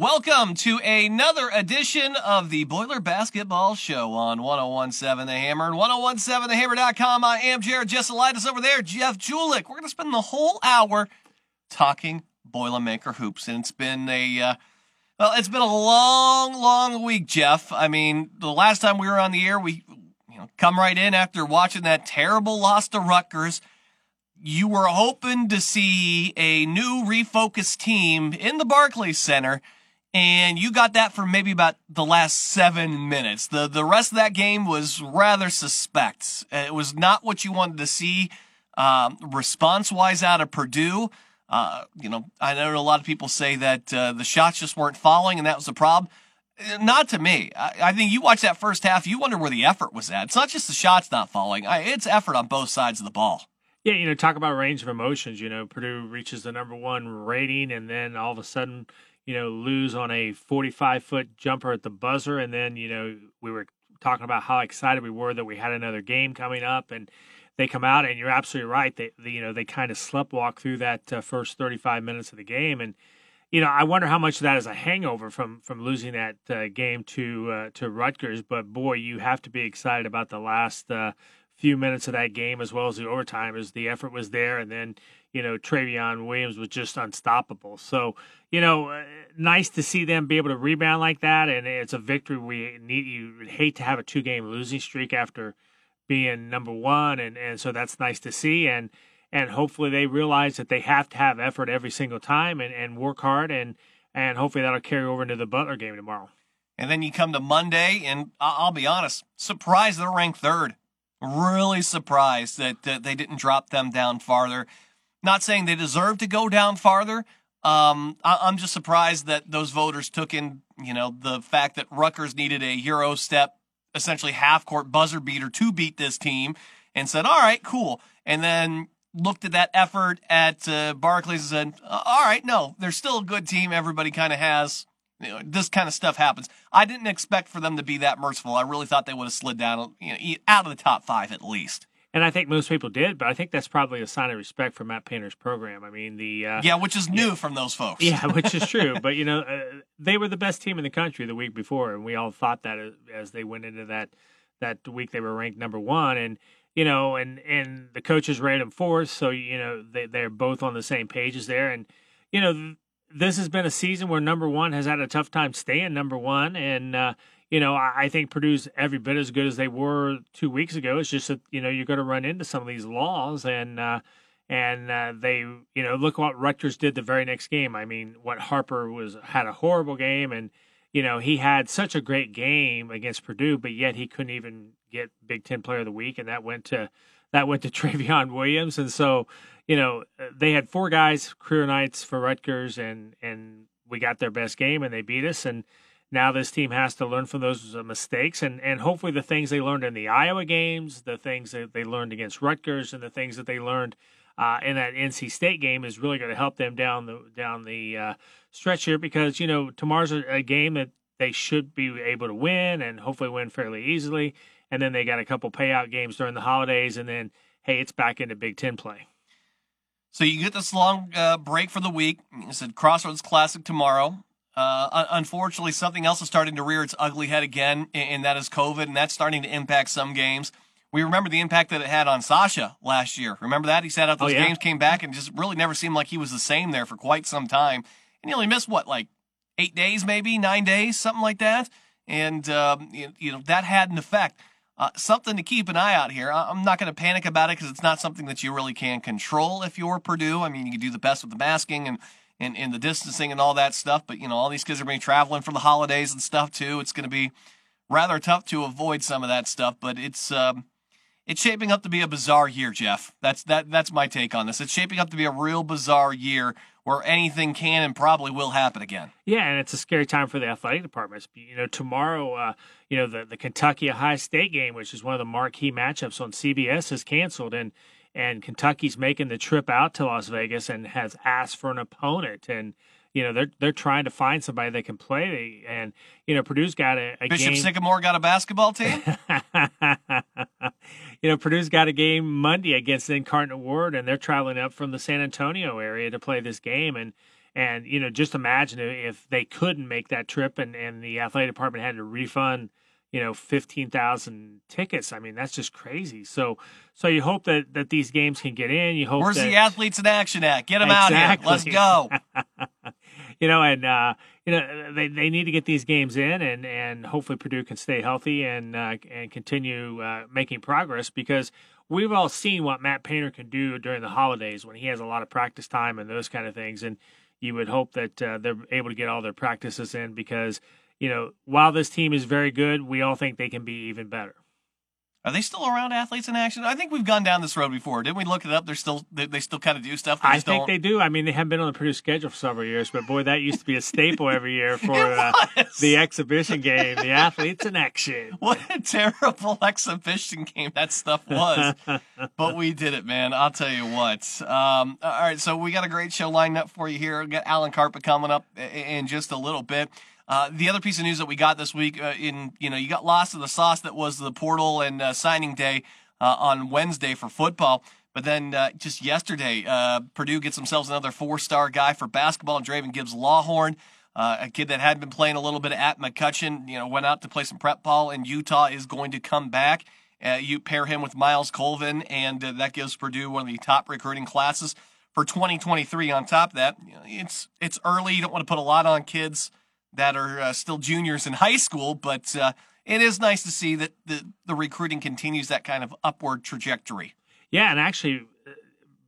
Welcome to another edition of the Boiler Basketball Show on 1017 The Hammer and 1017thehammer.com. I am Jared Jesselitis over there, Jeff Julik. We're going to spend the whole hour talking Boilermaker hoops, and it's been a uh, well, it's been a long, long week, Jeff. I mean, the last time we were on the air, we you know come right in after watching that terrible loss to Rutgers. You were hoping to see a new refocused team in the Barclays Center and you got that for maybe about the last seven minutes. The the rest of that game was rather suspect. It was not what you wanted to see um, response wise out of Purdue. Uh, you know, I know a lot of people say that uh, the shots just weren't falling, and that was the problem. Not to me. I, I, think you watch that first half, you wonder where the effort was at. It's not just the shots not falling; I, it's effort on both sides of the ball. Yeah, you know, talk about range of emotions. You know, Purdue reaches the number one rating, and then all of a sudden you know, lose on a 45 foot jumper at the buzzer. And then, you know, we were talking about how excited we were that we had another game coming up. And they come out, and you're absolutely right. They, they you know, they kind of sleptwalk through that uh, first 35 minutes of the game. And, you know, I wonder how much of that is a hangover from from losing that uh, game to uh, to Rutgers. But boy, you have to be excited about the last uh, few minutes of that game as well as the overtime, is the effort was there, and then you know, Trevion Williams was just unstoppable. So, you know, uh, nice to see them be able to rebound like that. And it's a victory. We need, you hate to have a two game losing streak after being number one. And, and so that's nice to see. And, and hopefully they realize that they have to have effort every single time and, and work hard. And, and hopefully that'll carry over into the Butler game tomorrow. And then you come to Monday, and I'll be honest, surprised they're ranked third. Really surprised that, that they didn't drop them down farther. Not saying they deserve to go down farther. Um, I- am just surprised that those voters took in, you know, the fact that Rutgers needed a Euro step, essentially half court buzzer beater to beat this team and said, all right, cool. And then looked at that effort at uh, Barclays and said, all right, no, they're still a good team. Everybody kind of has, you know, this kind of stuff happens. I didn't expect for them to be that merciful. I really thought they would have slid down, you know, out of the top five at least and I think most people did, but I think that's probably a sign of respect for Matt Painter's program. I mean, the uh, yeah, which is new yeah, from those folks. yeah, which is true. but you know, uh, they were the best team in the country the week before, and we all thought that as they went into that that week they were ranked number one, and you know, and and the coaches rated them fourth, so you know they they're both on the same pages there, and you know. This has been a season where number one has had a tough time staying number one, and uh, you know, I, think Purdue's every bit as good as they were two weeks ago. It's just that you know you're going to run into some of these laws, and uh, and uh, they, you know, look what Rutgers did the very next game. I mean, what Harper was had a horrible game, and you know he had such a great game against Purdue, but yet he couldn't even get Big Ten Player of the Week, and that went to that went to Trevion Williams, and so you know they had four guys career nights for Rutgers, and and we got their best game, and they beat us, and now this team has to learn from those mistakes and, and hopefully the things they learned in the Iowa games, the things that they learned against Rutgers, and the things that they learned uh, in that NC State game is really going to help them down the down the uh, stretch here because you know tomorrow's a, a, game that they should be able to win and hopefully win fairly easily, and then they got a couple payout games during the holidays, and then hey, it's back into Big Ten play. So you get this long uh, break for the week. You said Crossroads Classic tomorrow. Uh, unfortunately, something else is starting to rear its ugly head again, and that is COVID, and that's starting to impact some games. We remember the impact that it had on Sasha last year. Remember that? He sat out those oh, yeah. games, came back, and just really never seemed like he was the same there for quite some time. And he only missed, what, like eight days, maybe nine days, something like that? And, um, you, know, that had an effect. Uh, something to keep an eye out here. I'm not going to panic about it because it's not something that you really can control if you're Purdue. I mean, you can do the best with the masking and and, and the distancing and all that stuff. But, you know, all these kids are going to be traveling for the holidays and stuff too. It's going to be rather tough to avoid some of that stuff, but it's, um, it's shaping up to be a bizarre year, Jeff. That's that. That's my take on this. It's shaping up to be a real bizarre year where anything can and probably will happen again. Yeah, and it's a scary time for the athletic departments. You know, tomorrow, uh, you know, the the Kentucky Ohio State game, which is one of the marquee matchups on CBS, is canceled, and and Kentucky's making the trip out to Las Vegas and has asked for an opponent and you know they're they're trying to find somebody they can play and you know Purdue's got a, a Bishop game. Sycamore got a basketball team. you know Purdue's got a game Monday against Incarnate Word and they're traveling up from the San Antonio area to play this game and and you know, just imagine if they couldn't make that trip and and the athletic department had to refund you know 15,000 tickets. I mean, that's just crazy. So so you hope that that these games can get in. You hope Where's that, the athletes in action at? Get them exactly. out here. Let's go. you know, and uh, you know they, they need to get these games in, and, and hopefully Purdue can stay healthy and uh, and continue uh, making progress because we've all seen what Matt Painter can do during the holidays when he has a lot of practice time and those kind of things, and you would hope that uh, they're able to get all their practices in because you know, while this team is very good, we all think they can be even better. Are they still around athletes in action? I think we've gone down this road before. Didn't we look it up? They're still they, they still kind of do stuff. I think don't... they do. I mean, they haven't been on the Purdue schedule for several years, but boy, that used to be a staple every year for uh, the exhibition game, the athletes in action. What a terrible exhibition game that stuff was, but we did it, man. I'll tell you what. Um, all right, so we got a great show lined up for you here. We got Alan Karpick coming up in just a little bit. Uh, the other piece of news that we got this week, uh, in you know, you got lost in the sauce that was the portal and uh, signing day uh, on Wednesday for football. But then uh, just yesterday, Purdue gets themselves another four-star guy for basketball, Draven Gibbs Lawhorn, a kid that had been playing a little bit at McCutcheon. You know, went out to play some prep ball in Utah, is going to come back. you pair him with Myles Colvin, and that gives Purdue one of the top recruiting classes for 2023. On top of that, you know, it's it's early. You don't want to put a lot on kids that are uh, still juniors in high school, but uh, it is nice to see that the, the recruiting continues that kind of upward trajectory. Yeah, and actually, uh,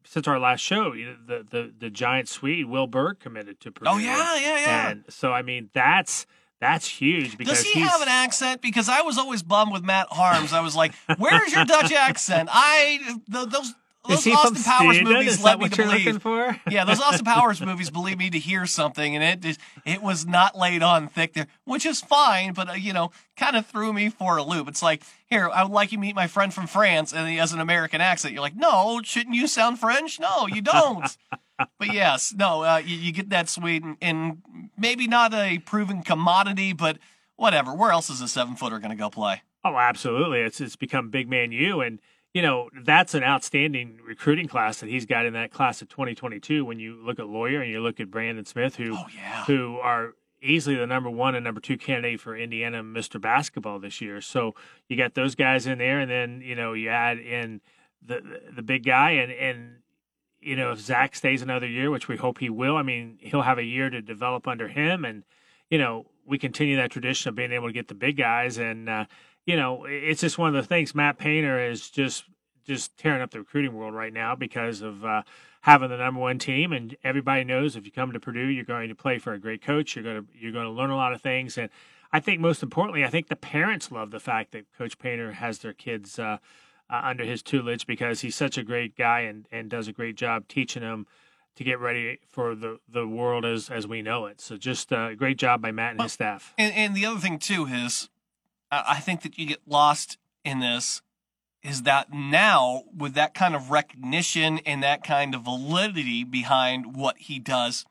since our last show, the the the giant Swede Will Berg committed to Purdue. Oh yeah, yeah, yeah. And so I mean that's that's huge because does he have an accent? Because I was always bummed with Matt Haarms. I was like, "Where's your Dutch accent?" I the, those those Austin Powers Sweden? movies Is led me to believe. yeah, those Austin Powers movies believe me to hear something, and it it was not laid on thick there, which is fine, but uh, you know, kind of threw me for a loop. It's like, here, I would like you to meet my friend from France, and he has an American accent. You're like, no, shouldn't you sound French? No, you don't. but yes, no, uh, you, you, get that sweet, and, and maybe not a proven commodity, but whatever. Where else is a seven footer going to go play? Oh, absolutely. It's it's become big man you and you know, that's an outstanding recruiting class that he's got in that class of 2022. When you look at Loyer and you look at Braden Smith, who oh, yeah. who are easily the number one and number two candidate for Indiana Mr. Basketball this year. So you got those guys in there, and then you know you add in the the big guy, and and you know if Zach stays another year, which we hope he will. I mean, he'll have a year to develop under him, and you know we continue that tradition of being able to get the big guys and. Uh, you know, it's just one of the things. Matt Painter is just just tearing up the recruiting world right now because of uh, having the number one team, and everybody knows if you come to Purdue, you're going to play for a great coach. You're going to you're going to learn a lot of things, and I think most importantly, I think the parents love the fact that Coach Painter has their kids uh, uh, under his tutelage because he's such a great guy and and does a great job teaching them to get ready for the, the world as as we know it. So just a great job by Matt and his staff. And, and the other thing too is I think that you get lost in this is that now with that kind of recognition and that kind of validity behind what he does,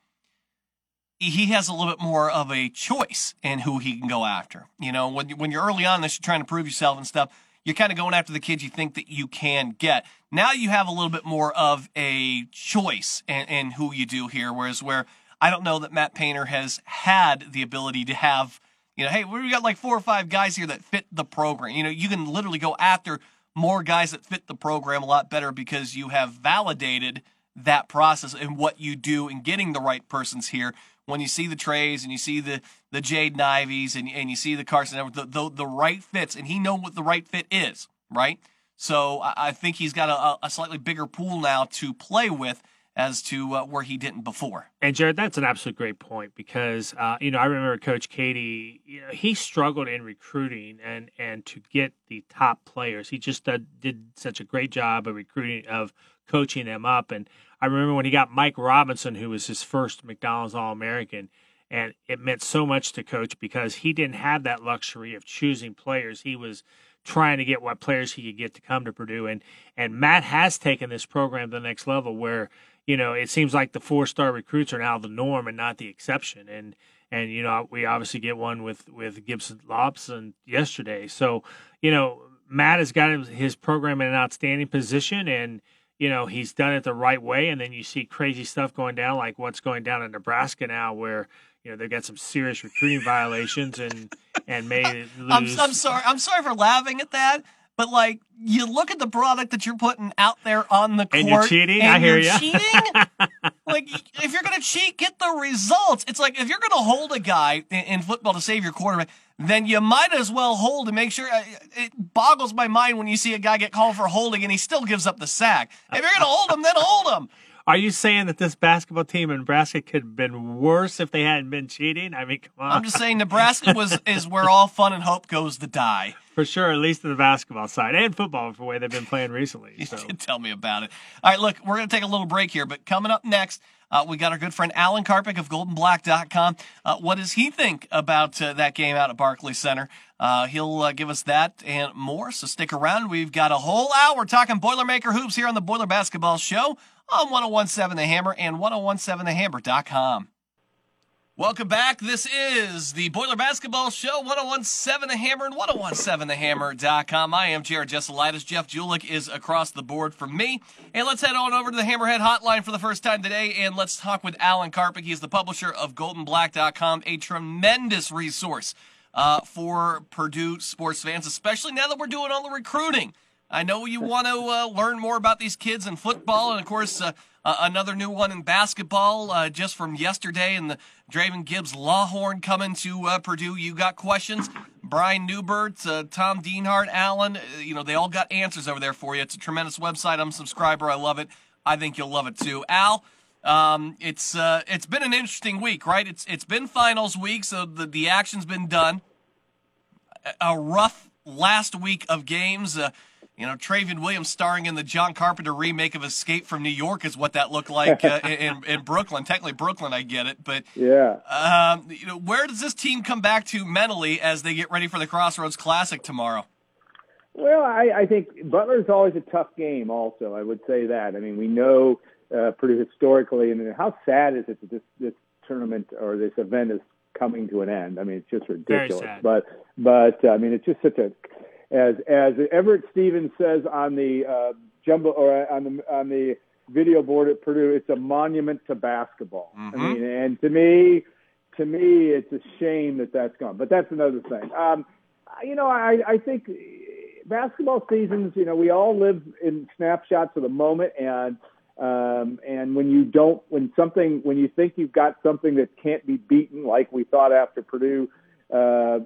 he has a little bit more of a choice in who he can go after. You know, when when you're early on this, you're trying to prove yourself and stuff. You're kind of going after the kids you think that you can get. Now you have a little bit more of a choice in, in who you do here. Whereas where I don't know that Matt Painter has had the ability to have you know, hey, we got like four or five guys here that fit the program. You know, you can literally go after more guys that fit the program a lot better because you have validated that process and what you do in getting the right persons here. When you see the Trays and you see the the Jaden Iveys and and you see the Carson, the, the the right fits, and he know what the right fit is, right? So I, I think he's got a, a slightly bigger pool now to play with as to uh, where he didn't before. And Jared, that's an absolute great point because uh, you know I remember Coach Keady, You know, he struggled in recruiting and and to get the top players. He just uh, did such a great job of recruiting of coaching them up. And I remember when he got Mike Robinson, who was his first McDonald's All American. And it meant so much to coach because he didn't have that luxury of choosing players. He was trying to get what players he could get to come to Purdue. And and Matt has taken this program to the next level where you know, it seems like the four star recruits are now the norm and not the exception. And and you know, we obviously get one with with Gibson Lobson yesterday. So you know, Matt has got his program in an outstanding position, and you know he's done it the right way, and then you see crazy stuff going down, like what's going down in Nebraska now, where you know they've got some serious recruiting violations and and may lose. I'm, I'm sorry. I'm sorry for laughing at that. But like, you look at the product that you're putting out there on the court, and you're cheating. and I hear you're cheating. like, if you're gonna cheat, get the results. It's like if you're gonna hold a guy in, in football to save your quarterback, then you might as well hold and make sure. Uh, it boggles my mind when you see a guy get called for holding and he still gives up the sack. If you're gonna hold him, then hold him. Are you saying that this basketball team in Nebraska could have been worse if they hadn't been cheating? I mean, come on. I'm just saying Nebraska was is where all fun and hope goes to die. For sure, at least in the basketball side and football, for the way they've been playing recently. So. Tell me about it. All right, look, we're going to take a little break here, but coming up next, uh, we got our good friend Alan Karpick of GoldenBlack.com. Uh, what does he think about uh, that game out at Barclays Center? Uh, he'll uh, give us that and more, so stick around. We've got a whole hour talking Boilermaker hoops here on the Boiler Basketball Show on 1017 The Hammer and 1017thehammer.com. Welcome back. This is the Boiler Basketball Show, 1017 The Hammer and 1017thehammer.com. I am Jared Jesselitis. Jeff Julik is across the board from me. And let's head on over to the Hammerhead Hotline for the first time today and let's talk with Alan Karpick. He's the publisher of GoldenBlack.com, a tremendous resource uh, for Purdue sports fans, especially now that we're doing all the recruiting. I know you want to uh, learn more about these kids in football, and of course, uh, uh, another new one in basketball uh, just from yesterday, and the Draven Gibbs Lawhorn coming to uh, Purdue. You got questions? Brian Neubert, uh, Tom Dienhart, Allen, you know, they all got answers over there for you. It's a tremendous website. I'm a subscriber. I love it. I think you'll love it too. Al, um, it's it's been an interesting week, right? It's it's been finals week, so the the action's been done. A rough last week of games. You know, Trevion Williams starring in the John Carpenter remake of Escape from New York is what that looked like uh, in, in Brooklyn. Technically, Brooklyn, I get it, but yeah. Um, you know, where does this team come back to mentally as they get ready for the Crossroads Classic tomorrow? Well, I, I think Butler's always a tough game. Also, I would say that. I mean, we know uh, pretty historically, and how sad is it that this this tournament or this event is coming to an end? I mean, it's just ridiculous. But but uh, I mean, it's just such a as as Everett Stevens says on the uh, jumbo or on the on the video board at Purdue, it's a monument to basketball. Mm-hmm. I mean, and to me, to me, it's a shame that that's gone. But that's another thing. Um, you know, I I think basketball seasons. You know, we all live in snapshots of the moment, and um, and when you don't, when something, when you think you've got something that can't be beaten, like we thought after Purdue. Uh,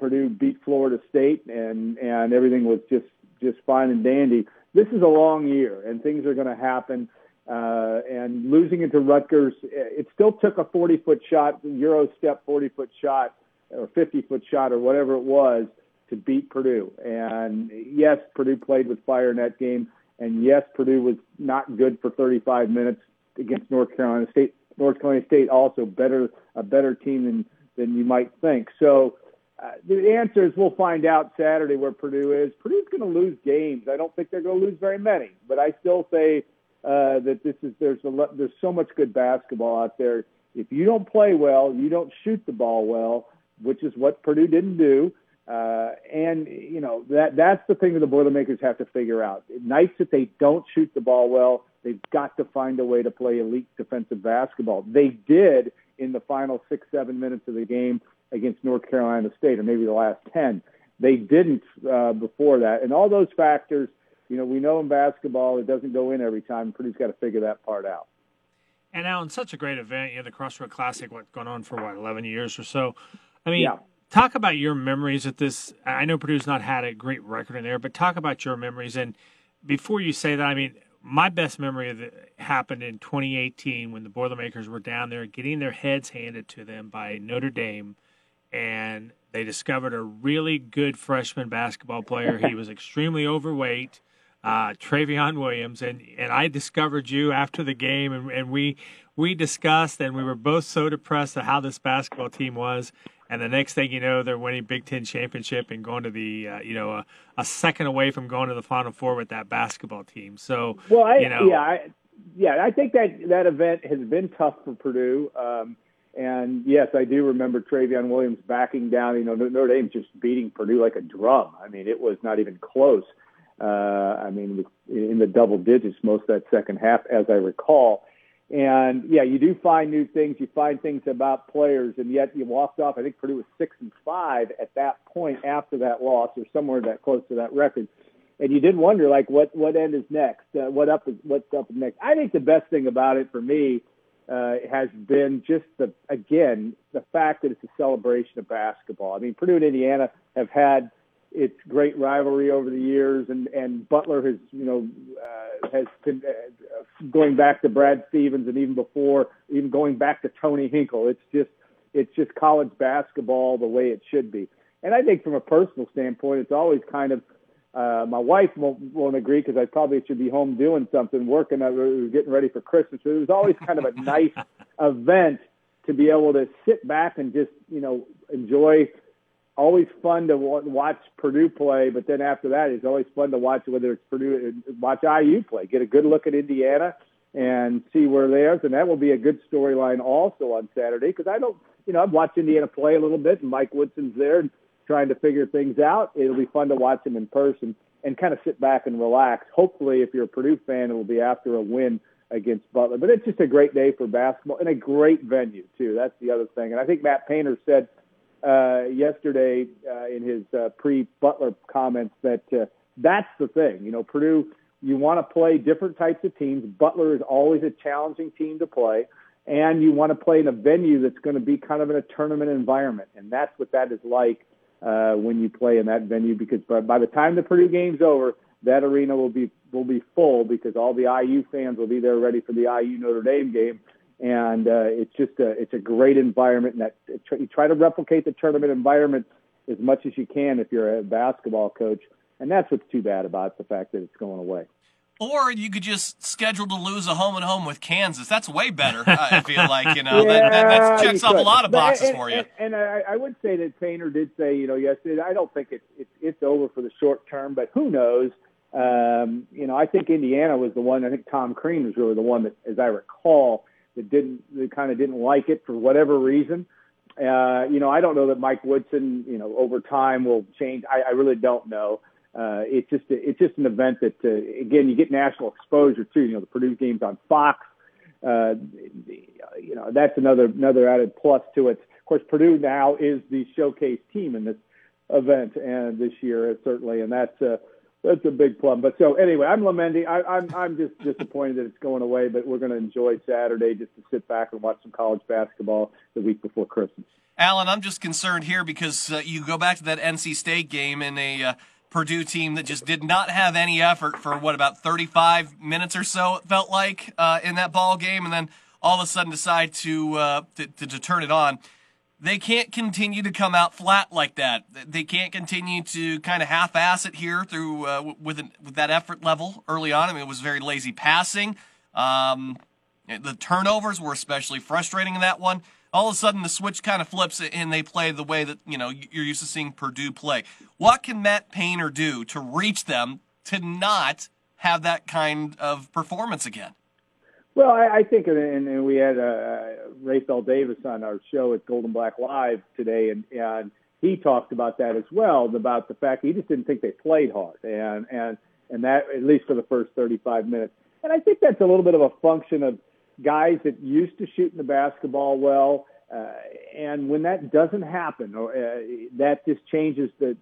Purdue beat Florida State and and everything was just just fine and dandy. This is a long year and things are going to happen. Uh, and losing it to Rutgers, it still took a 40 foot shot, Euro step 40 foot shot or 50 foot shot or whatever it was to beat Purdue. And yes, Purdue played with fire in that game. And yes, Purdue was not good for 35 minutes against North Carolina State. North Carolina State also better a better team than than you might think. So uh, the answer is we'll find out Saturday where Purdue is. Purdue's going to lose games. I don't think they're going to lose very many, but I still say uh, that this is there's a there's so much good basketball out there. If you don't play well, you don't shoot the ball well, which is what Purdue didn't do. Uh, and you know that that's the thing that the Boilermakers have to figure out. Nights that they don't shoot the ball well, they've got to find a way to play elite defensive basketball. They did in the final six seven minutes of the game against North Carolina State, or maybe the last 10. They didn't uh, before that. And all those factors, you know, we know in basketball it doesn't go in every time. Purdue's got to figure that part out. And Alan, such a great event. You know, the Crossroad Classic, what, going on for what, 11 years or so. I mean, yeah. talk about your memories at this. I know Purdue's not had a great record in there, but talk about your memories. And before you say that, I mean, my best memory of happened in 2018 when the Boilermakers were down there getting their heads handed to them by Notre Dame – and they discovered a really good freshman basketball player. He was extremely overweight, uh, Trevion Williams, and, and I discovered you after the game, and, and we we discussed, and we were both so depressed at how this basketball team was. And the next thing you know, they're winning Big Ten championship and going to the, uh, you know, a, a, second away from going to the Final Four with that basketball team. So, well, I, you know, yeah, I, yeah, I think that that event has been tough for Purdue. Um, and yes, I do remember Trevion Williams backing down. You know, Notre Dame just beating Purdue like a drum. I mean, it was not even close. Uh, I mean, in the double digits most of that second half, as I recall. And yeah, you do find new things. You find things about players, and yet you walked off. I think Purdue was six and five at that point after that loss, or somewhere that close to that record. And you did wonder, like, what what end is next? Uh, what up? Is, what's up next? I think the best thing about it for me uh, has been just the again the fact that it's a celebration of basketball. I mean, Purdue and Indiana have had its great rivalry over the years, and and Butler has you know uh, has been uh, going back to Brad Stevens, and even before, even going back to Tony Hinkle. It's just it's just college basketball the way it should be. And I think from a personal standpoint, it's always kind of uh, my wife won't, won't agree because I probably should be home doing something, working. Getting ready for Christmas. So it was always kind of a nice event to be able to sit back and just you know enjoy always fun to watch Purdue play, but then after that, it's always fun to watch whether it's Purdue, watch IU play, get a good look at Indiana and see where they are. And that will be a good storyline also on Saturday because I don't, you know, I've watched Indiana play a little bit, and Mike Woodson's there trying to figure things out. It'll be fun to watch him in person and kind of sit back and relax. Hopefully, if you're a Purdue fan, it will be after a win against Butler. But it's just a great day for basketball and a great venue too. That's the other thing. And I think Matt Painter said uh, yesterday uh, in his uh, pre-Butler comments that uh, that's the thing. You know, Purdue, you want to play different types of teams. Butler is always a challenging team to play, and you want to play in a venue that's going to be kind of in a tournament environment, and that's what that is like uh, when you play in that venue. Because by, by the time the Purdue game's over, that arena will be will be full because all the IU fans will be there ready for the IU Notre Dame game and uh, it's just a it's a great environment. And that you try to replicate the tournament environment as much as you can if you're a basketball coach, and that's what's too bad about the fact that it's going away. Or you could just schedule to lose a home and home with Kansas. That's way better. I feel like you know yeah, that, that, that, checks off a lot of boxes and, for you. And, and I, I, would say that Painter did say, you know, yesterday. I don't think it's it's, it's over for the short term, but who knows? Um, you know, I think Indiana was the one. I think Tom Crean was really the one that, as I recall, that didn't that kind of didn't like it for whatever reason. Uh, you know, I don't know that Mike Woodson, you know, over time will change. I, I really don't know. Uh, it's just a, it's just an event that uh, again you get national exposure too. You know, the Purdue games on Fox. Uh, you know, that's another another added plus to it. Of course, Purdue now is the showcase team in this event and this year certainly, and that's uh, that's a big plum. But so anyway, I'm lamenting. I, I'm I'm just disappointed that it's going away. But we're going to enjoy Saturday just to sit back and watch some college basketball the week before Christmas. Alan, I'm just concerned here because uh, you go back to that NC State game in a uh, Purdue team that just did not have any effort for what about 35 minutes or so. It felt like uh, in that ball game, and then all of a sudden decide to, uh, to, to to turn it on they can't continue to come out flat like that. They can't continue to kind of half-ass it here through uh, with an, with that effort level early on. I mean, it was very lazy passing. Um, the turnovers were especially frustrating in that one. All of a sudden, the switch kind of flips and they play the way that you know you're used to seeing Purdue play. What can Matt Painter do to reach them to not have that kind of performance again? Well, I, I think, and, and we had uh, Rapheal Davis on our show at Golden Black Live today, and, and he talked about that as well, about the fact he just didn't think they played hard, and and and that at least for the first 35 minutes. And I think that's a little bit of a function of guys that used to shooting the basketball well, uh, and when that doesn't happen, or uh, that just changes the,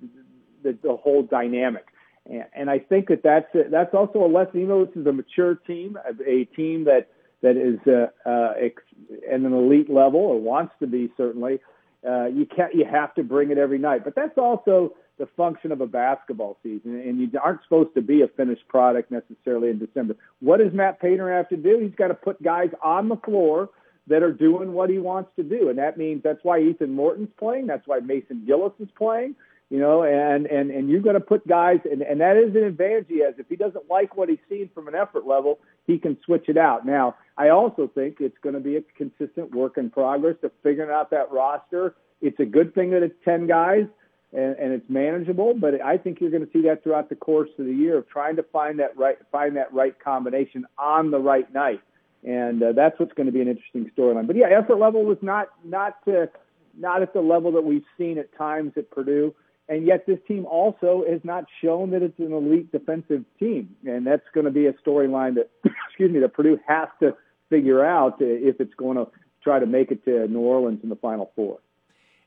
the the whole dynamic. And, and I think that that's a, that's also a lesson. Even though this is a mature team, a, a team that that is uh, uh, ex- at an elite level or wants to be certainly, uh, you can't you have to bring it every night. But that's also the function of a basketball season, and you aren't supposed to be a finished product necessarily in December. What does Matt Painter have to do? He's got to put guys on the floor that are doing what he wants to do, and that means that's why Ethan Morton's playing. That's why Mason Gillis is playing you know, and and and you're going to put guys, and and that is an advantage he has. If he doesn't like what he's seen from an effort level, he can switch it out. Now, I also think it's going to be a consistent work in progress to figuring out that roster. It's a good thing that it's ten guys and, and it's manageable, but I think you're going to see that throughout the course of the year of trying to find that right find that right combination on the right night, and uh, that's what's going to be an interesting storyline. But yeah, effort level was not not uh, not at the level that we've seen at times at Purdue and yet this team also has not shown that it's an elite defensive team, and that's going to be a storyline that, excuse me, that Purdue has to figure out if it's going to try to make it to New Orleans in the Final Four.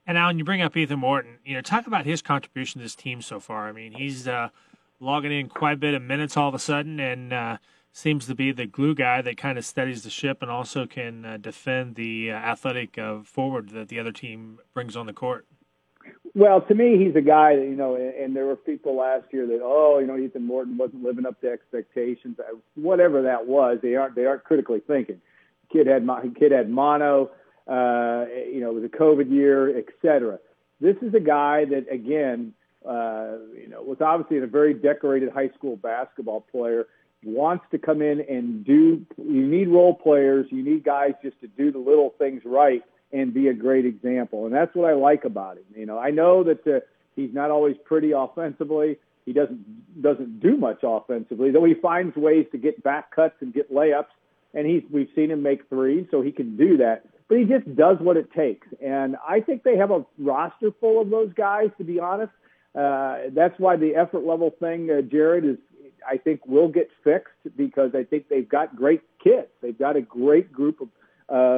And Alan, you bring up Ethan Morton. You know, talk about his contribution to this team so far. I mean, he's uh, logging in quite a bit of minutes all of a sudden, and uh, seems to be the glue guy that kind of steadies the ship and also can uh, defend the uh, athletic uh, forward that the other team brings on the court. Well, to me, he's a guy that you know, and there were people last year that oh, you know, Ethan Morton wasn't living up to expectations. Whatever that was, they aren't they aren't critically thinking. Kid had kid had mono uh, you know, it was a COVID year, et cetera. This is a guy that, again, uh, you know, was obviously a very decorated high school basketball player, wants to come in and do, you need role players, you need guys just to do the little things right and be a great example. And that's what I like about him. You know, I know that uh, he's not always pretty offensively. He doesn't doesn't do much offensively, though he finds ways to get back cuts and get layups. And he's we've seen him make threes, so he can do that but he just does what it takes. And I think they have a roster full of those guys, to be honest. Uh, that's why the effort level thing, uh, Jared, is I think will get fixed because I think they've got great kids. They've got a great group of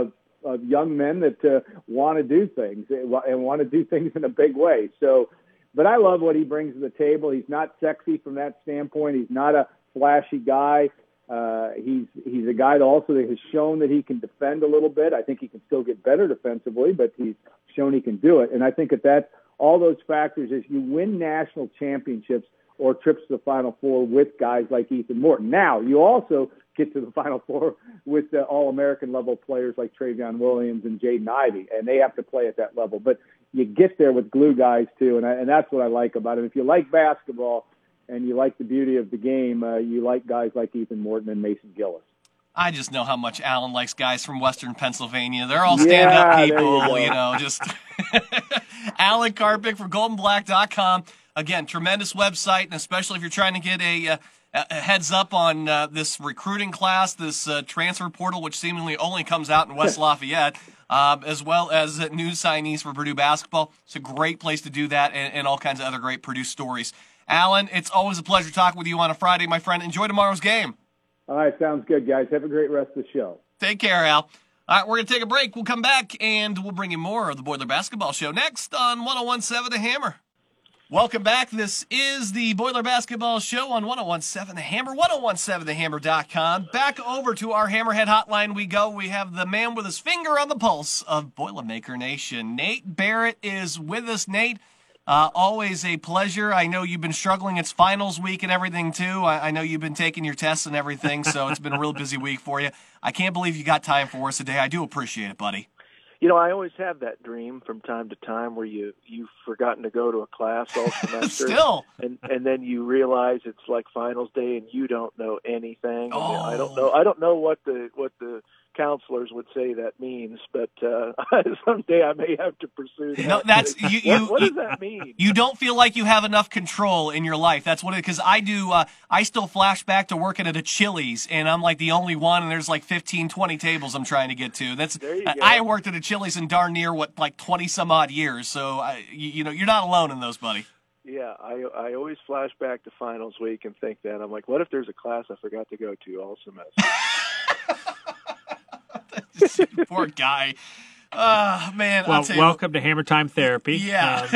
uh, of young men that uh, want to do things and want to do things in a big way. So, but I love what he brings to the table. He's not sexy from that standpoint. He's not a flashy guy. Uh, he's he's a guy that also has shown that he can defend a little bit. I think he can still get better defensively, but he's shown he can do it. And I think that that all those factors is you win national championships or trips to the Final Four with guys like Ethan Morton. Now you also get to the Final Four with the All-American level players like Trevion Williams and Jaden Ivey, and they have to play at that level. But you get there with glue guys too, and I, and that's what I like about it. If you like basketball and you like the beauty of the game, uh, you like guys like Ethan Morton and Mason Gillis. I just know how much Alan likes guys from Western Pennsylvania. They're all stand-up yeah, people, you, you, know. Just Alan Karpick from GoldenBlack.com. Again, tremendous website, and especially if you're trying to get a, uh, a heads up on uh, this recruiting class, this uh, transfer portal, which seemingly only comes out in West Lafayette. Uh, as well as news signees for Purdue basketball. It's a great place to do that and, and all kinds of other great Purdue stories. Alan, it's always a pleasure talking with you on a Friday, my friend. Enjoy tomorrow's game. All right, sounds good, guys. Have a great rest of the show. Take care, Al. All right, we're going to take a break. We'll come back and we'll bring you more of the Boiler Basketball Show next on 1017 The Hammer. Welcome back. This is the Boiler Basketball Show on 1017 The Hammer, 1017thehammer.com. Back over to our Hammerhead hotline we go. We have the man with his finger on the pulse of Boilermaker Nation. Nate Barrett is with us. Nate, uh, always a pleasure. I know you've been struggling. It's finals week and everything too. I, I know you've been taking your tests and everything, so it's been a real busy week for you. I can't believe you got time for us today. I do appreciate it, buddy. You know, I always have that dream from time to time where you you've forgotten to go to a class all semester, still, and and then you realize it's like finals day and you don't know anything. Oh. I don't oh. know. I don't know what the what the counselors would say that means, but uh, someday I may have to pursue that. No, that's you. you what, what does that mean? You don't feel like you have enough control in your life. That's what it. Because I do. Uh, I still flash back to working at a Chili's, and I'm like the only one, and there's like 15, 20 tables I'm trying to get to. That's. I worked at a Chili's in darn near what like 20 some odd years. So I, you, you know, you're not alone in those, buddy. Yeah, I I always flash back to finals week and think that I'm like, what if there's a class I forgot to go to all semester? Poor guy. Oh, man. Well, welcome to Hammer Time Therapy. Yeah.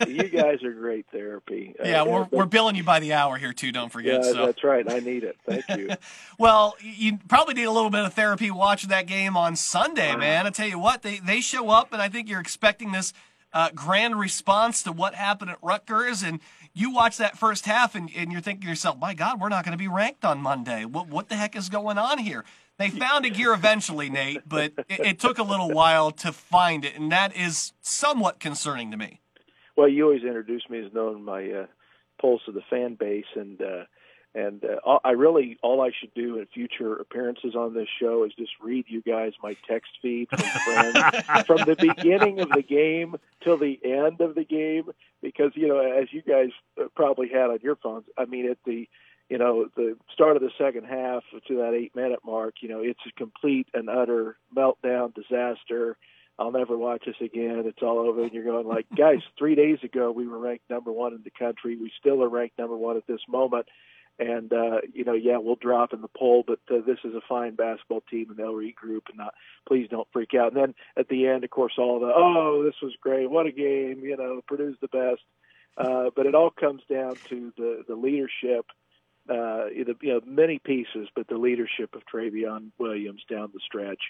Um, you guys are great therapy. Uh, yeah, uh, we're, we're billing you by the hour here, too. Don't forget. Yeah, so. that's right. I need it. Thank you. well, you probably need a little bit of therapy watching that game on Sunday, uh-huh. man. I tell you what, they, they show up, and I think you're expecting this uh, grand response to what happened at Rutgers. And you watch that first half, and, and you're thinking to yourself, my God, we're not going to be ranked on Monday. What, what the heck is going on here? They found a gear eventually, Nate, but it, it, took a little while to find it, and that is somewhat concerning to me. Well, you always introduce me as knowing my uh, pulse of the fan base, and uh, and uh, I really all I should do in future appearances on this show is just read you guys my text feed from friends from the beginning of the game till the end of the game, because you know as you guys probably had on your phones, I mean at the you know, the start of the second half to that eight minute mark, you know, it's a complete and utter meltdown, disaster. I'll never watch this again. It's all over. And you're going like, guys, three days ago we were ranked number one in the country. We still are ranked number one at this moment. And uh, you know, yeah, we'll drop in the poll, but uh, this is a fine basketball team, and they'll regroup. And not, please don't freak out. And then at the end, of course, all the oh, this was great, what a game, you know, Purdue's the best. Uh, but it all comes down to the the leadership, uh, you know, many pieces, but the leadership of Trevion Williams down the stretch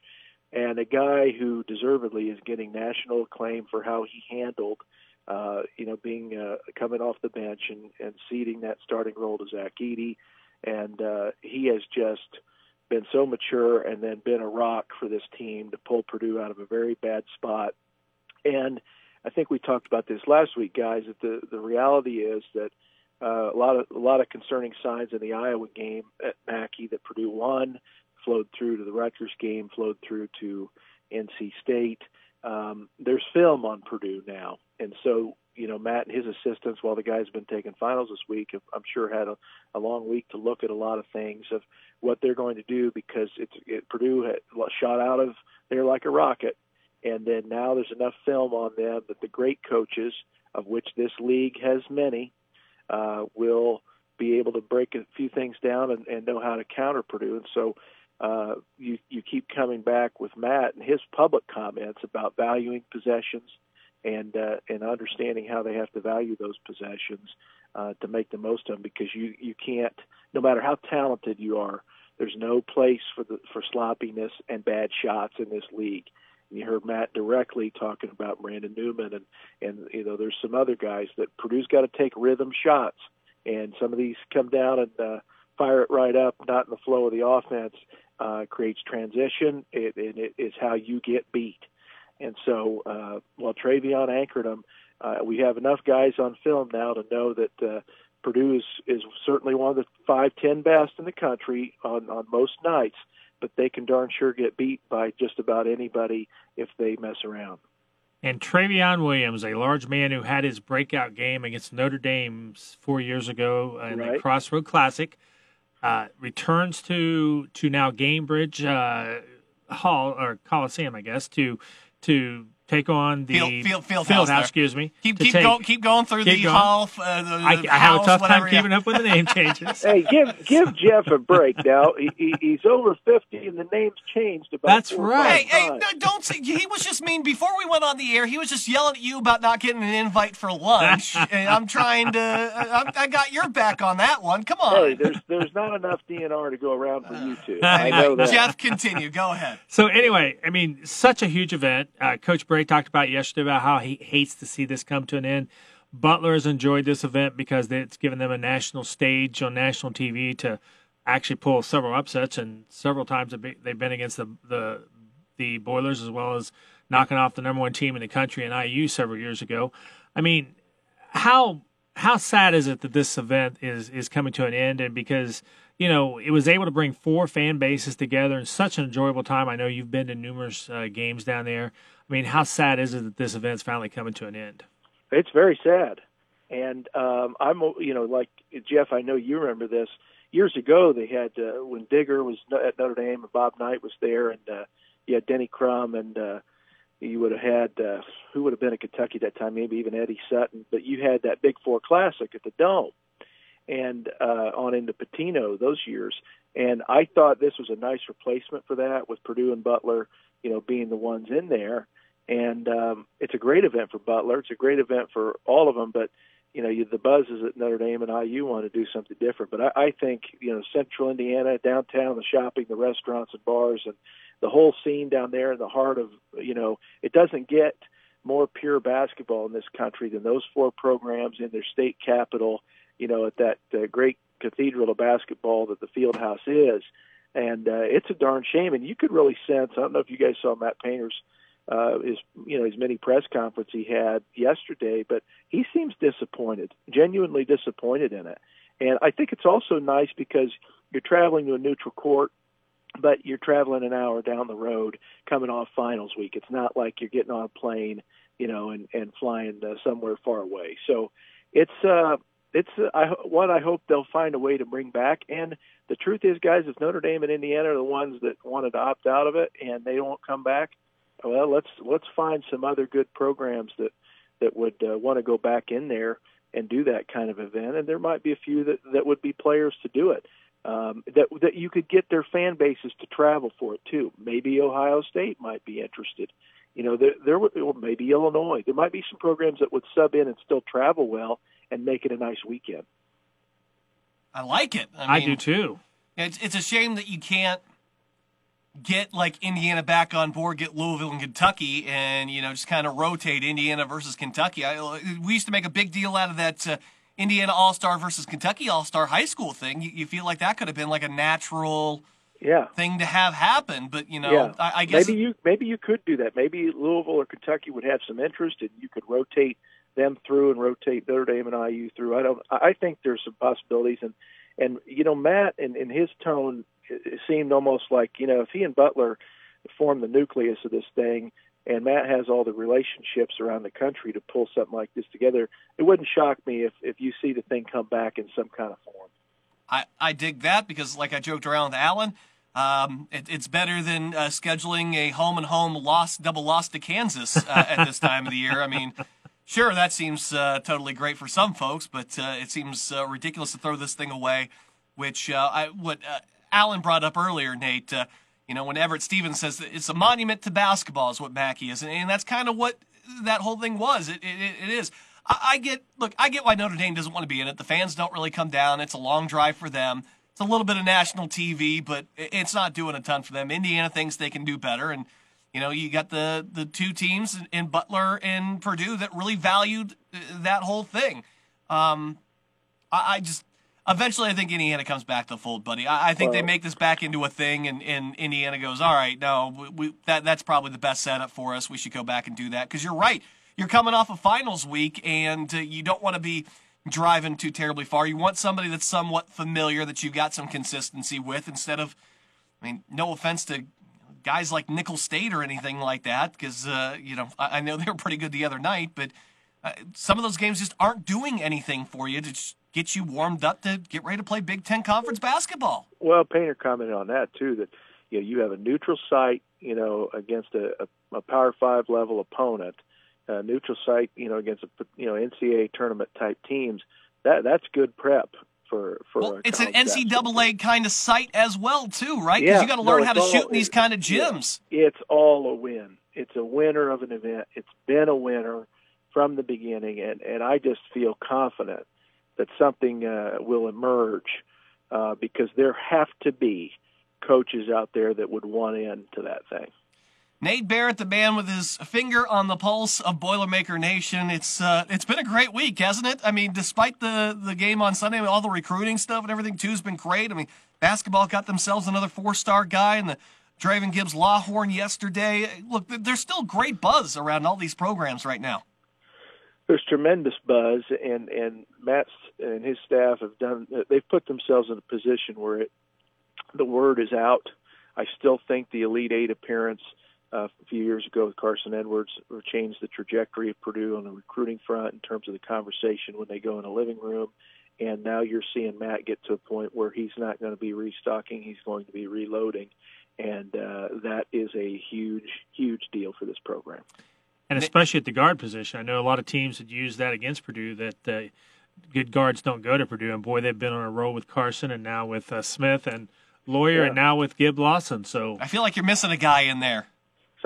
and a guy who deservedly is getting national acclaim for how he handled, uh, you know, being uh, coming off the bench and, and ceding that starting role to Zach Edey, and uh, he has just been so mature and then been a rock for this team to pull Purdue out of a very bad spot. And I think we talked about this last week, guys. That the the reality is that uh, a lot of a lot of concerning signs in the Iowa game at Mackey that Purdue won flowed through to the Rutgers game, flowed through to NC State. Um, there's film on Purdue now, and so you know Matt and his assistants, while the guys have been taking finals this week, have, I'm sure had a, a long week to look at a lot of things of what they're going to do because it's it, Purdue had shot out of there like a rocket, and then now there's enough film on them that the great coaches, of which this league has many, uh, will be able to break a few things down and, and know how to counter Purdue. And so uh, you you keep coming back with Matt and his public comments about valuing possessions and uh, and understanding how they have to value those possessions uh, to make the most of them because you you can't no matter how talented you are there's no place for the for sloppiness and bad shots in this league. And you heard Matt directly talking about Brandon Newman and and you know there's some other guys that Purdue's got to take rhythm shots and some of these come down and uh, fire it right up, not in the flow of the offense uh, creates transition. It, it, it is how you get beat. And so, uh, while Trevion anchored them, uh, we have enough guys on film now to know that uh, Purdue is, is certainly one of the five, ten best in the country on, on most nights, but they can darn sure get beat by just about anybody if they mess around. And Trevion Williams, a large man who had his breakout game against Notre Dame four years ago in right. the Crossroad Classic, uh, returns to to now Gainbridge uh, Hall or Coliseum, I guess, to to take on the field, field, field, field house, excuse me. Keep keep, take, go, keep going through keep the going. hall. Uh, the, I, the I have a tough time keeping up with the name changes. hey, give give Jeff a break now. He, he, he's over fifty, and the name's changed about. That's right. Hey, hey, don't say. He was just mean before we went on the air. He was just yelling at you about not getting an invite for lunch. and I'm trying to. I, I, got your back on that one. Come on. Hey, there's there's not enough DNR to go around for you two. I know that. Jeff, continue. Go ahead. So anyway, I mean, such a huge event. Uh, Coach Talked about yesterday about how he hates to see this come to an end. Butler has enjoyed this event because it's given them a national stage on national TV to actually pull several upsets, and several times they've been against the the, the Boilers as well as knocking off the number one team in the country in IU several years ago. I mean, how how sad is it that this event is is coming to an end? And because you know it was able to bring four fan bases together in such an enjoyable time. I know you've been to numerous uh, games down there. I mean, how sad is it that this event's finally coming to an end? It's very sad, and um, I'm you know like Jeff. I know you remember this years ago. They had uh, when Digger was at Notre Dame and Bob Knight was there, and uh, you had Denny Crum and. Uh, you would have had uh, who would have been at Kentucky that time, maybe even Eddie Sutton. But you had that Big Four Classic at the Dome, and uh, on into Pitino those years. And I thought this was a nice replacement for that, with Purdue and Butler, you know, being the ones in there and um, it's a great event for Butler. It's a great event for all of them, but you know, you, the buzz is that Notre Dame and IU want to do something different. But I, I think you know, Central Indiana, downtown, the shopping, the restaurants and bars, and the whole scene down there in the heart of you know, it doesn't get more pure basketball in this country than those four programs in their state capital. You know, at that uh, great cathedral of basketball that the field house is. And uh, it's a darn shame. And you could really sense. I don't know if you guys saw Matt Painter's uh, his you know his mini press conference he had yesterday, but he seems disappointed, genuinely disappointed in it. And I think it's also nice because you're traveling to a neutral court, but you're traveling an hour down the road coming off finals week. It's not like you're getting on a plane, you know, and and flying uh, somewhere far away. So it's uh it's I, what I hope they'll find a way to bring back. And the truth is, guys, if Notre Dame and Indiana are the ones that wanted to opt out of it and they don't come back, well, let's let's find some other good programs that that would uh, want to go back in there and do that kind of event, and there might be a few that that would be players to do it. Um, that that you could get their fan bases to travel for it too. Maybe Ohio State might be interested. You know, there, there or maybe Illinois. There might be some programs that would sub in and still travel well and make it a nice weekend. I like it. I, mean, I do too. It's it's a shame that you can't get like Indiana back on board, get Louisville and Kentucky, and you know just kind of rotate Indiana versus Kentucky. I, we used to make a big deal out of that uh, Indiana All Star versus Kentucky All Star high school thing. You, you, feel like that could have been like a natural yeah thing to have happen, but you know yeah. I, I guess maybe you maybe you could do that. Maybe Louisville or Kentucky would have some interest, and you could rotate them through and rotate Notre Dame and IU through. I don't. I think there's some possibilities, and and you know Matt in, in his tone it seemed almost like you know if he and Butler form the nucleus of this thing, and Matt has all the relationships around the country to pull something like this together, it wouldn't shock me if if you see the thing come back in some kind of form. I I dig that because like I joked around with Alan. Um, it, it's better than uh, scheduling a home and home loss, double loss to Kansas uh, at this time of the year. I mean, sure, that seems uh, totally great for some folks, but uh, it seems uh, ridiculous to throw this thing away. Which uh, I what Alan brought up earlier, Nate. Uh, you know, when Everett Stevens says it's a monument to basketball, is what Mackey is, and, and that's kind of what that whole thing was. It, it, it is. I, I, get look. I get why Notre Dame doesn't want to be in it. The fans don't really come down. It's a long drive for them. It's a little bit of national TV, but it's not doing a ton for them. Indiana thinks they can do better, and you know, you got the the two teams in Butler and Purdue that really valued uh, that whole thing. Um, I, I just eventually I think Indiana comes back to the fold, buddy. I, I think well, they make this back into a thing, and, and Indiana goes, all right, no, we, we, that that's probably the best setup for us. We should go back and do that because you're right. You're coming off a of finals week, and uh, you don't want to be driving too terribly far. You want somebody that's somewhat familiar that you've got some consistency with, instead of, I mean, no offense to guys like Nicholls State or anything like that, because uh, you know I, I, know they were pretty good the other night, but uh, some of those games just aren't doing anything for you to get you warmed up to get ready to play Big Ten conference basketball. Well, Painter commented on that too. That you know you have a neutral site, you know, against a, a, a Power Five level opponent, a neutral site, you know, against a you know NCAA tournament type teams. That that's good prep for for. Well, it's an NCAA kind of site as well too, right? Because yeah, you got to learn no, how to all, shoot in these kind of gyms. Yeah, it's all a win. It's a winner of an event. It's been a winner from the beginning, and and I just feel confident that something uh, will emerge uh, because there have to be coaches out there that would want into that thing. Nate Barrett, the man with his finger on the pulse of Boilermaker Nation. It's uh, it's been a great week, hasn't it? I mean, despite the the game on Sunday, all the recruiting stuff and everything too has been great. I mean, basketball got themselves another four star guy, and the Draven Gibbs Lawhorn yesterday. Look, there's still great buzz around all these programs right now there's tremendous buzz, and and Matt and his staff have done. They've put themselves in a position where it, the word is out. I still think the Elite Eight appearance uh, a few years ago with Carson Edwards changed the trajectory of Purdue on the recruiting front in terms of the conversation when they go in a living room. And now you're seeing Matt get to a point where he's not going to be restocking; he's going to be reloading, and uh, that is a huge, huge deal for this program and especially at the guard position. I know a lot of teams that use that against Purdue that uh, good guards don't go to Purdue, and boy, they've been on a roll with Carson and now with uh, Smith and Loyer yeah. and now with Gib Lawson. So I feel like you're missing a guy in there.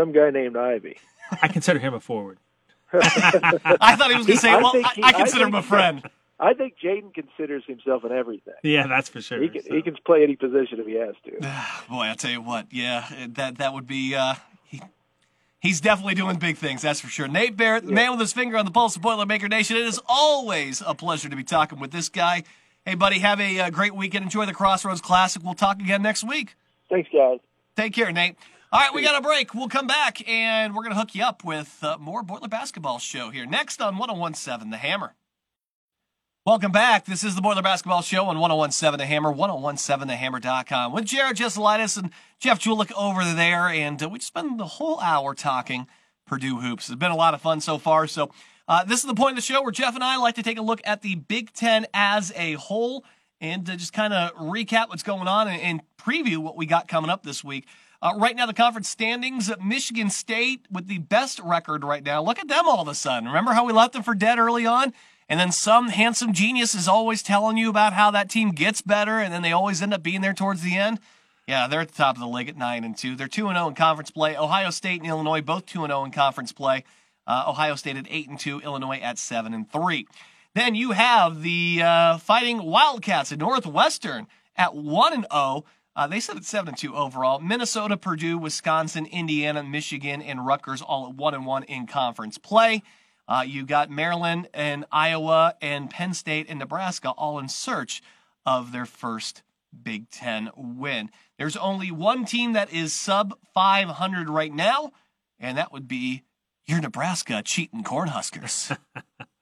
Some guy named Ivey. I consider him a forward. I thought he was going to say, "Well, I, he, I consider I him a friend." I think Jaden considers himself in everything. Yeah, that's for sure. He can, so. he can play any position if he has to. Boy, I'll tell you what. Yeah, that that would be. Uh, he, He's definitely doing big things, that's for sure. Nate Barrett, the yeah. man with his finger on the pulse of Boilermaker Nation. It is always a pleasure to be talking with this guy. Hey, buddy, have a uh, great weekend. Enjoy the Crossroads Classic. We'll talk again next week. Thanks, guys. Take care, Nate. All right, we got a break. We'll come back and we're going to hook you up with uh, more Boiler Basketball Show here next on 1017 The Hammer. Welcome back. This is the Boiler Basketball Show on 1017 The Hammer, 1017thehammer.com with Jared Jesselaitis and Jeff Julik over there. And uh, we just spend the whole hour talking Purdue hoops. It's been a lot of fun so far. So, uh, this is the point of the show where Jeff and I like to take a look at the Big Ten as a whole and uh, just kind of recap what's going on and, and, preview what we got coming up this week. Uh, right now, the conference standings: Michigan State with the best record right now. Look at them all of a sudden. Remember how we left them for dead early on? And then some handsome genius is always telling you about how that team gets better, and then they always end up being there towards the end. Yeah, they're at the top of the league at nine and two. They're two and zero in conference play. Ohio State and Illinois both two and zero in conference play. Uh, Ohio State at eight and two. Illinois at seven and three. Then you have the uh, Fighting Wildcats at Northwestern at one and zero. Uh, they sit at seven and two overall. Minnesota, Purdue, Wisconsin, Indiana, Michigan, and Rutgers all at one and one in conference play. Uh, you got Maryland and Iowa and Penn State and Nebraska all in search of their first Big Ten win. There's only one team that is sub 500 right now, and that would be your Nebraska cheating Cornhuskers.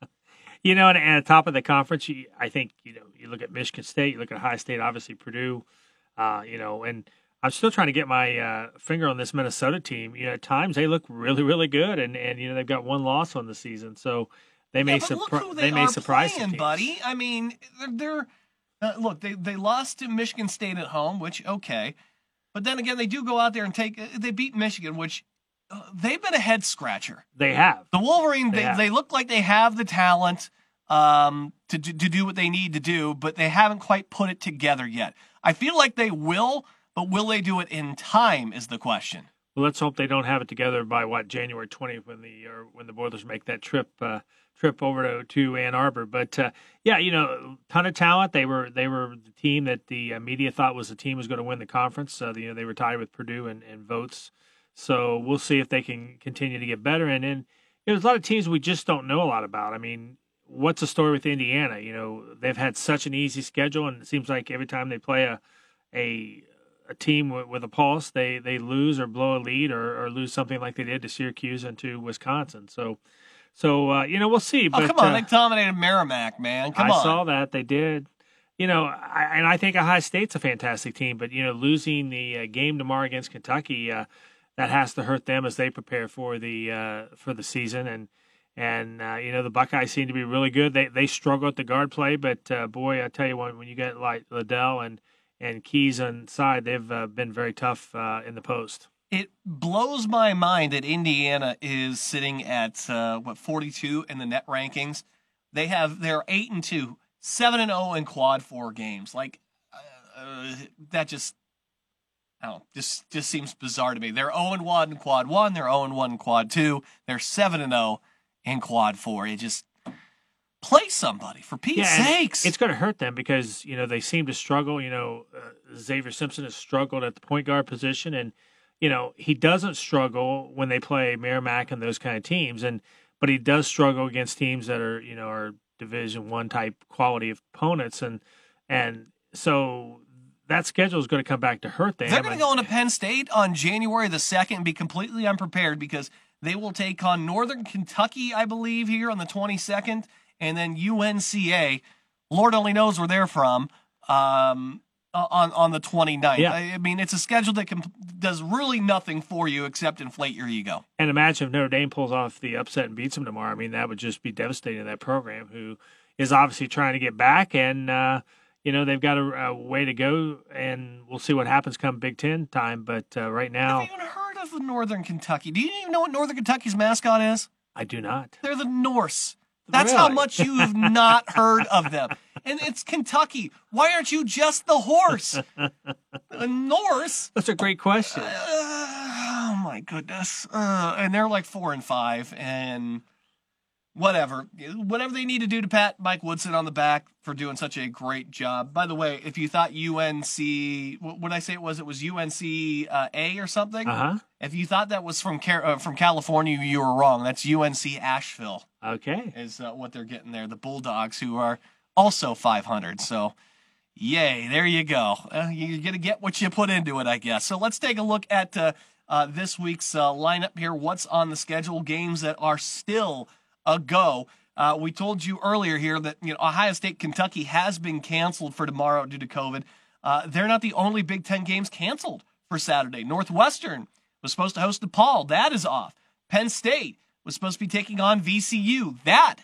you know, and at the top of the conference, I think you know you look at Michigan State, you look at Ohio State, obviously Purdue, uh, you know, and I'm still trying to get my uh, finger on this Minnesota team. You know, at times they look really, really good, and and you know they've got one loss on the season, so they may yeah, surprise. They, they, may surprise playing, buddy. I mean, they're, they're uh, look they they lost to Michigan State at home, which okay, but then again they do go out there and take they beat Michigan, which uh, they've been a head scratcher. They have the Wolverine. They, they, they look like they have the talent um, to to do what they need to do, but they haven't quite put it together yet. I feel like they will but will they do it in time is the question. Well, let's hope they don't have it together by what January 20th when the or when the Boilers make that trip uh, trip over to, to Ann Arbor. But uh, yeah, you know, ton of talent. They were they were the team that the uh, media thought was the team was going to win the conference. Uh, you know, they were tied with Purdue and, and votes. So we'll see if they can continue to get better. And then there's a lot of teams we just don't know a lot about. I mean, what's the story with Indiana? You know, they've had such an easy schedule, and it seems like every time they play a a a team with, with, a pulse, they they lose or blow a lead or, or lose something like they did to Syracuse and to Wisconsin. So, so uh, you know we'll see. Oh, but come on, uh, they dominated Merrimack, man. Come I on. saw that they did. You know, I, and I think Ohio State's a fantastic team, but you know, losing the uh, game tomorrow against Kentucky, uh, that has to hurt them as they prepare for the uh, for the season. And and uh, you know, the Buckeyes seem to be really good. They they struggle at the guard play, but boy, I tell you what, when you get like Liddell and and Keys inside, they've uh, been very tough uh, in the post. It blows my mind that Indiana is sitting at uh, what 42 in the net rankings. They have they're eight and two, seven and zero in quad four games. Like uh, that just. I don't know, just just seems bizarre to me. They're 0 and 1 in quad 1, they're 0 and 1 in quad 2, they're 7 and 0 in quad 4. It just play somebody for Pete's yeah, sakes. It's going to hurt them because you know they seem to struggle. You know, uh, Xavier Simpson has struggled at the point guard position, and you know he doesn't struggle when they play Merrimack and those kind of teams, and but he does struggle against teams that are you know are Division One type quality of opponents, and and so that schedule is going to come back to hurt them. They're going to go into Penn State on January the second and be completely unprepared because they will take on Northern Kentucky, I believe, here on the twenty second and then UNCA. Lord only knows where they're from. Um, on on the 29th. Yeah. I, I mean, it's a schedule that can, does really nothing for you except inflate your ego. And imagine if Notre Dame pulls off the upset and beats them tomorrow. I mean, that would just be devastating to that program, who is obviously trying to get back, and uh, you know they've got a, a, way to go, and we'll see what happens come Big Ten time. But uh, right now, of the Northern Kentucky? Do you even know what Northern Kentucky's mascot is? I do not. They're the Norse. That's really? how much you've not heard of them. And it's Kentucky. Why aren't you just the horse? The Norse? That's a great question. Uh, oh my goodness. Uh, and they're like four and five, and whatever, whatever they need to do to pat Mike Woodson on the back for doing such a great job. By the way, if you thought UNC, what would I say it was? It was UNC uh, A or something. Uh huh. If you thought that was from uh, from California, you were wrong. That's UNC Asheville. Okay. Is uh, what they're getting there. The Bulldogs, who are also 500. So, yay, there you go. Uh, you're going to get what you put into it, I guess. So, let's take a look at uh, uh, this week's uh, lineup here. What's on the schedule? Games that are still a go. Uh, we told you earlier here that you know Ohio State, Kentucky has been canceled for tomorrow due to COVID. Uh, they're not the only Big Ten games canceled for Saturday. Northwestern was supposed to host DePaul. That is off. Penn State was supposed to be taking on VCU. That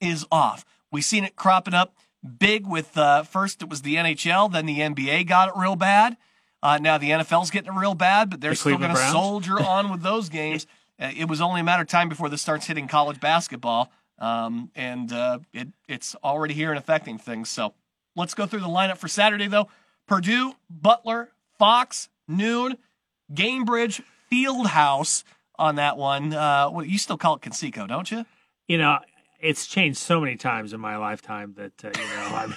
is off. We've seen it cropping up big with uh, first it was the NHL, then the NBA got it real bad. Uh, now the NFL's getting it real bad, but they're The still going to soldier on with those games. Uh, it was only a matter of time before this starts hitting college basketball, um, and uh, it, it's already here and affecting things. So let's go through the lineup for Saturday, though. Purdue, Butler, Fox, noon, Gainbridge, Fieldhouse on that one. Uh, well, you still call it Conseco, don't you? You know, it's changed so many times in my lifetime that uh, you know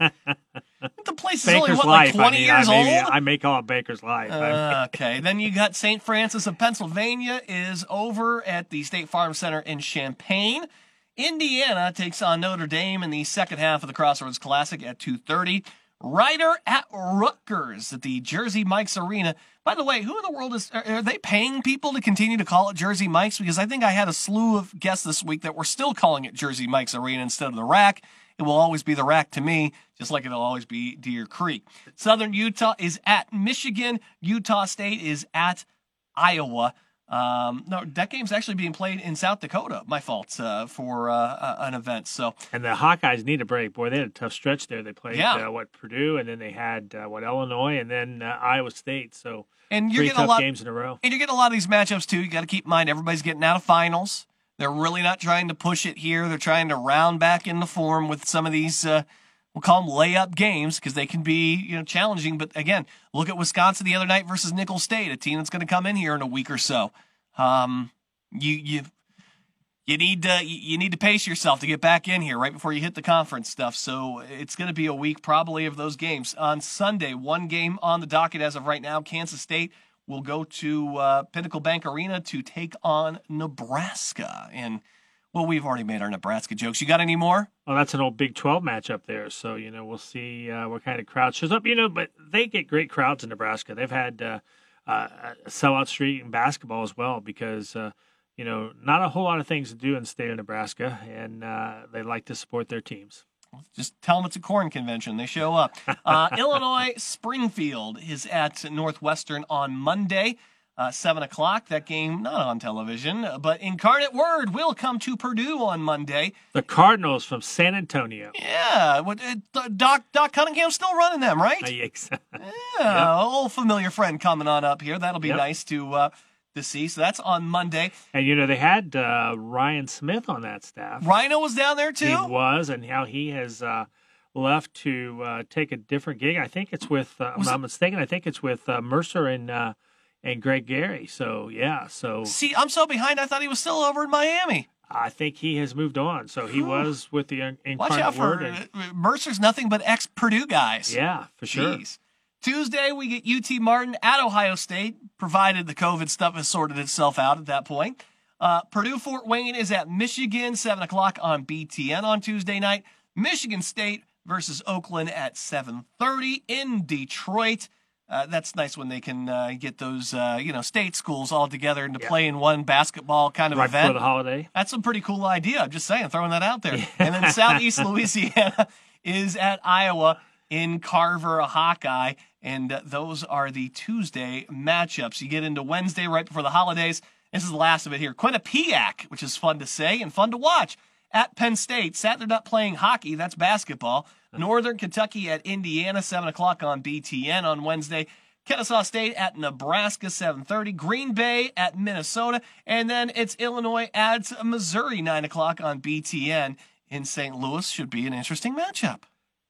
I'm The place is only Baker's what, like life. twenty I mean, years I, old. I may call it Bankers Life. Uh, okay, then you got St. Francis of Pennsylvania is over at the State Farm Center in Champaign. Indiana takes on Notre Dame in the second half of the Crossroads Classic at 2:30. Rider at Rutgers at the Jersey Mike's Arena. By the way, who in the world is are, are they paying people to continue to call it Jersey Mike's? Because I think I had a slew of guests this week that were still calling it Jersey Mike's Arena instead of the RAC. It will always be the RAC to me, just like it'll always be Deer Creek. Southern Utah is at Michigan. Utah State is at Iowa. Um, no, that game's actually being played in South Dakota. My fault uh, for uh, uh, an event. So and the Hawkeyes need a break. Boy, they had a tough stretch there. They played Yeah. uh, what Purdue, and then they had uh, what Illinois, and then uh, Iowa State. So and you're getting a lot. games in a row. And you're getting a lot of these matchups too. You got to keep in mind everybody's getting out of finals. They're really not trying to push it here. They're trying to round back into form with some of these. Uh, we'll call them layup games because they can be you know challenging. But again, look at Wisconsin the other night versus Nicholls State, a team that's going to come in here in a week or so. Um, you you you need to you need to pace yourself to get back in here right before you hit the conference stuff. So it's going to be a week probably of those games. On Sunday, one game on the docket as of right now. Kansas State will go to uh, Pinnacle Bank Arena to take on Nebraska. And well, we've already made our Nebraska jokes. You got any more? Well, that's an old Big 12 matchup there. So, you know, we'll see uh, what kind of crowd shows up. You know, but they get great crowds in Nebraska. They've had uh, uh, sellout street in basketball as well because, uh, you know, not a whole lot of things to do in the state of Nebraska, and uh, they like to support their teams. Just tell them it's a corn convention. They show up. Uh, Illinois Springfield is at Northwestern on Monday, uh, 7 o'clock. That game not on television, but Incarnate Word will come to Purdue on Monday. The Cardinals from San Antonio. Yeah, what, uh, Doc, Doc Cunningham's still running them, right? Yeah, old familiar friend coming on up here. That'll be Yep. nice to uh, to see. So that's on Monday. and, you know, they had uh, Ryan Smith on that staff. Rhino was down there too. He was, and how he has uh, left to uh, take a different gig. I think it's with, uh, I'm not mistaken, I think it's with uh, Mercer and uh, and Greg Gary. So, yeah, so See, I'm so behind. I thought he was still over in Miami. I think he has moved on. So he Whew. was with the Watch Incarnate out for Word. and- Mercer's nothing but ex Purdue guys. yeah, for sure. Jeez. Tuesday, we get UT Martin at Ohio State, provided the COVID stuff has sorted itself out at that point. Uh, Purdue Fort Wayne is at Michigan, 7 o'clock on BTN on Tuesday night. Michigan State versus Oakland at 7.30 in Detroit. Uh, that's nice when they can uh, get those, uh, you know, state schools all together and to Yeah. play in one basketball kind of Right event. before the holiday. That's a pretty cool idea. I'm just saying, throwing that out there. And then Southeast Louisiana is at Iowa in Carver, a Hawkeye. And uh, those are the Tuesday matchups. You get into Wednesday right before the holidays. This is the last of it here. Quinnipiac, which is fun to say and fun to watch. At Penn State, Sat they're not playing hockey. That's basketball. Northern Kentucky at Indiana, 7 o'clock on BTN on Wednesday. Kennesaw State at Nebraska, 7:30. Green Bay at Minnesota, and then it's Illinois at Missouri, 9 o'clock on BTN in St. Louis. Should be an interesting matchup.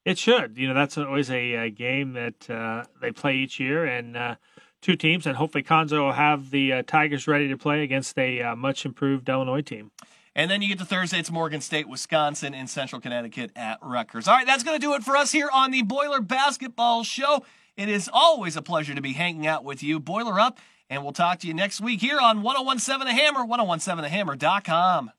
It should. You know, that's always a, uh game that uh, they play each year, and uh, two teams, and hopefully Cuonzo will have the uh, Tigers ready to play against a uh, much improved Illinois team. And then you get to Thursday, it's Morgan State, Wisconsin, in Central Connecticut at Rutgers. All right, that's going to do it for us here on the Boiler Basketball Show. It is always a pleasure to be hanging out with you. Boiler up, and we'll talk to you next week here on 1017 The Hammer, 1017thehammer.com.